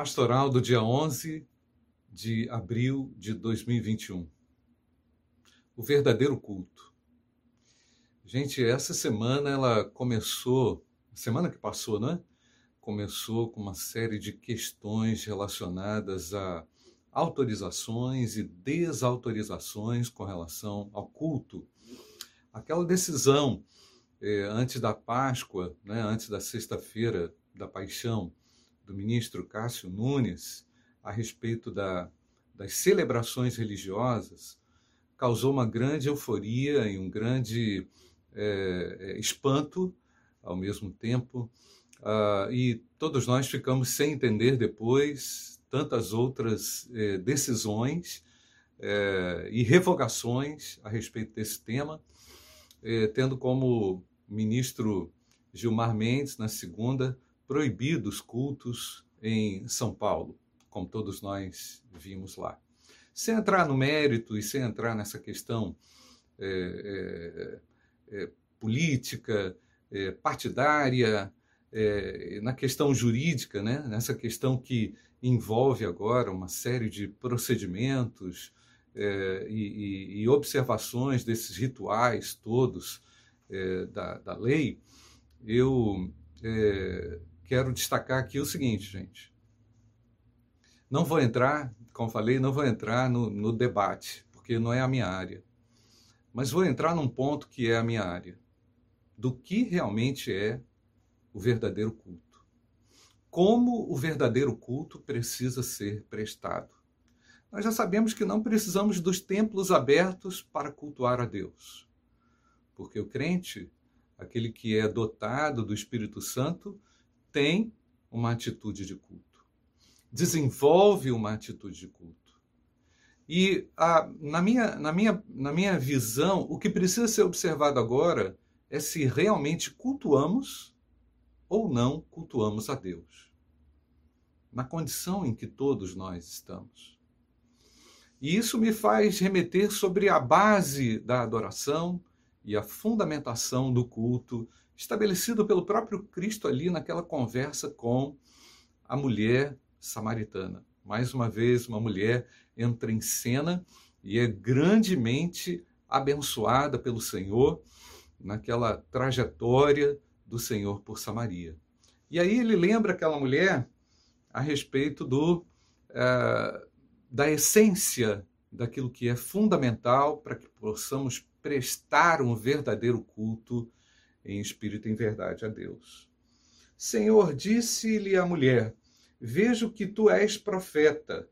pastoral do dia 11 de abril de 2021. O verdadeiro culto. Gente, essa semana ela começou, semana que passou, né? Começou com uma série de questões relacionadas a autorizações e desautorizações com relação ao culto. Aquela decisão eh, antes da Páscoa, né, antes da sexta-feira da Paixão, do ministro Cássio Nunes a respeito da, das celebrações religiosas causou uma grande euforia e um grande é, espanto ao mesmo tempo. Uh, e todos nós ficamos sem entender depois tantas outras é, decisões é, e revogações a respeito desse tema, é, tendo como ministro Gilmar Mendes, na segunda, proibidos cultos em São Paulo, como todos nós vimos lá. Sem entrar no mérito e sem entrar nessa questão é, é, é, política, é, partidária, é, na questão jurídica, né? nessa questão que envolve agora uma série de procedimentos é, e, e, e, observações desses rituais todos da, da, lei, eu quero destacar aqui o seguinte, gente. Não vou entrar, como falei, não vou entrar no, no debate, porque não é a minha área. Mas vou entrar num ponto que é a minha área. Do que realmente é o verdadeiro culto. Como o verdadeiro culto precisa ser prestado. Nós já sabemos que não precisamos dos templos abertos para cultuar a Deus. Porque o crente, aquele que é dotado do Espírito Santo, tem uma atitude de culto, desenvolve uma atitude de culto. E a, na, minha, na, minha, na minha visão, o que precisa ser observado agora é se realmente cultuamos ou não cultuamos a Deus, na condição em que todos nós estamos. E isso me faz remeter sobre a base da adoração e a fundamentação do culto estabelecido pelo próprio Cristo ali naquela conversa com a mulher samaritana. Mais uma vez, uma mulher entra em cena e é grandemente abençoada pelo Senhor naquela trajetória do Senhor por Samaria. E aí ele lembra aquela mulher a respeito do, uh, da essência daquilo que é fundamental para que possamos prestar um verdadeiro culto em espírito e em verdade a Deus. Senhor, disse-lhe a mulher: Vejo que tu és profeta.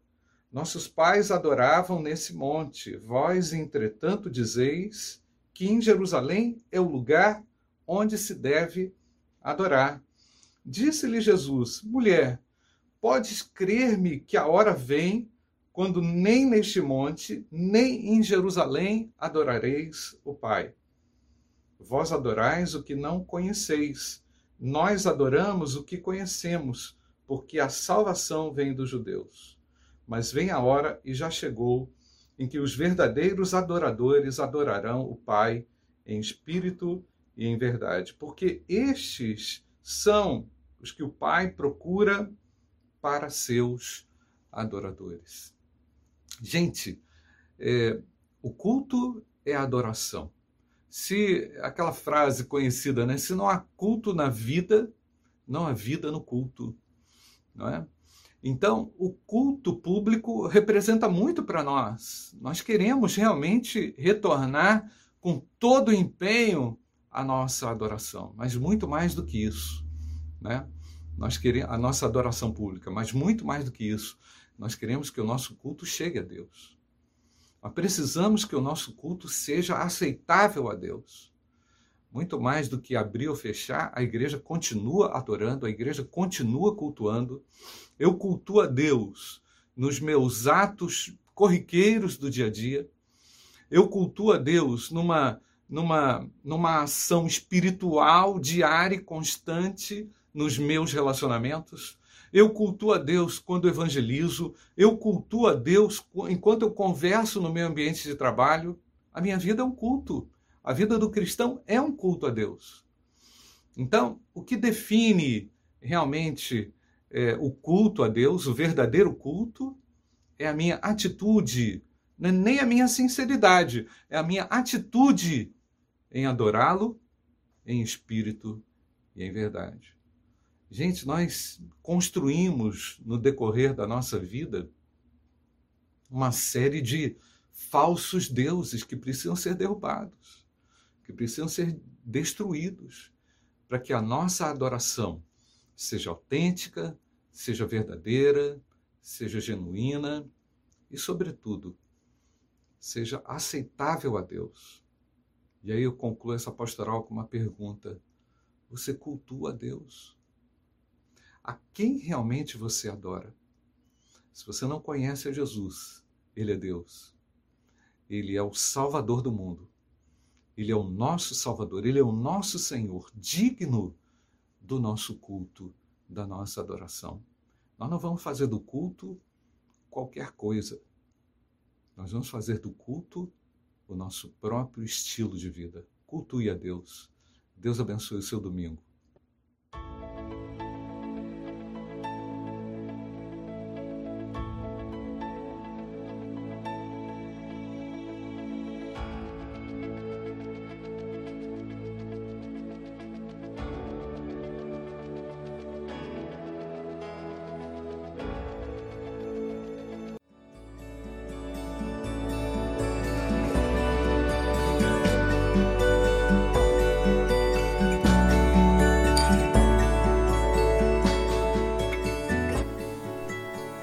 Nossos pais adoravam nesse monte. Vós, entretanto, dizeis que em Jerusalém é o lugar onde se deve adorar. Disse-lhe Jesus: Mulher, podes crer-me que a hora vem quando nem neste monte, nem em Jerusalém adorareis o Pai. Vós adorais o que não conheceis. Nós adoramos o que conhecemos, porque a salvação vem dos judeus. Mas vem a hora, e já chegou, em que os verdadeiros adoradores adorarão o Pai em espírito e em verdade, porque estes são os que o Pai procura para seus adoradores. Gente, é, o culto é adoração se aquela frase conhecida, né? Se não há culto na vida, não há vida no culto, não é? Então, o culto público representa muito para nós. Nós queremos realmente retornar com todo o empenho a nossa adoração, mas muito mais do que isso, né? Nós queremos a nossa adoração pública, mas muito mais do que isso. Nós queremos que o nosso culto chegue a Deus. Nós precisamos que o nosso culto seja aceitável a Deus. Muito mais do que abrir ou fechar, a igreja continua adorando, a igreja continua cultuando. Eu cultuo a Deus nos meus atos corriqueiros do dia a dia. Eu cultuo a Deus numa, numa, numa ação espiritual diária e constante nos meus relacionamentos. Eu cultuo a Deus quando evangelizo, eu cultuo a Deus enquanto eu converso no meu ambiente de trabalho. A minha vida é um culto. A vida do cristão é um culto a Deus. Então, o que define realmente é, o culto a Deus, o verdadeiro culto, é a minha atitude, é nem a minha sinceridade, é a minha atitude em adorá-lo em espírito e em verdade. Gente, nós construímos no decorrer da nossa vida uma série de falsos deuses que precisam ser derrubados, que precisam ser destruídos, para que a nossa adoração seja autêntica, seja verdadeira, seja genuína e, sobretudo, seja aceitável a Deus. E aí eu concluo essa pastoral com uma pergunta: você cultua a Deus? A quem realmente você adora? Se você não conhece a Jesus, ele é Deus. Ele é o Salvador do mundo. Ele é o nosso Salvador, ele é o nosso Senhor, digno do nosso culto, da nossa adoração. Nós não vamos fazer do culto qualquer coisa. Nós vamos fazer do culto o nosso próprio estilo de vida. Cultue a Deus. Deus abençoe o seu domingo.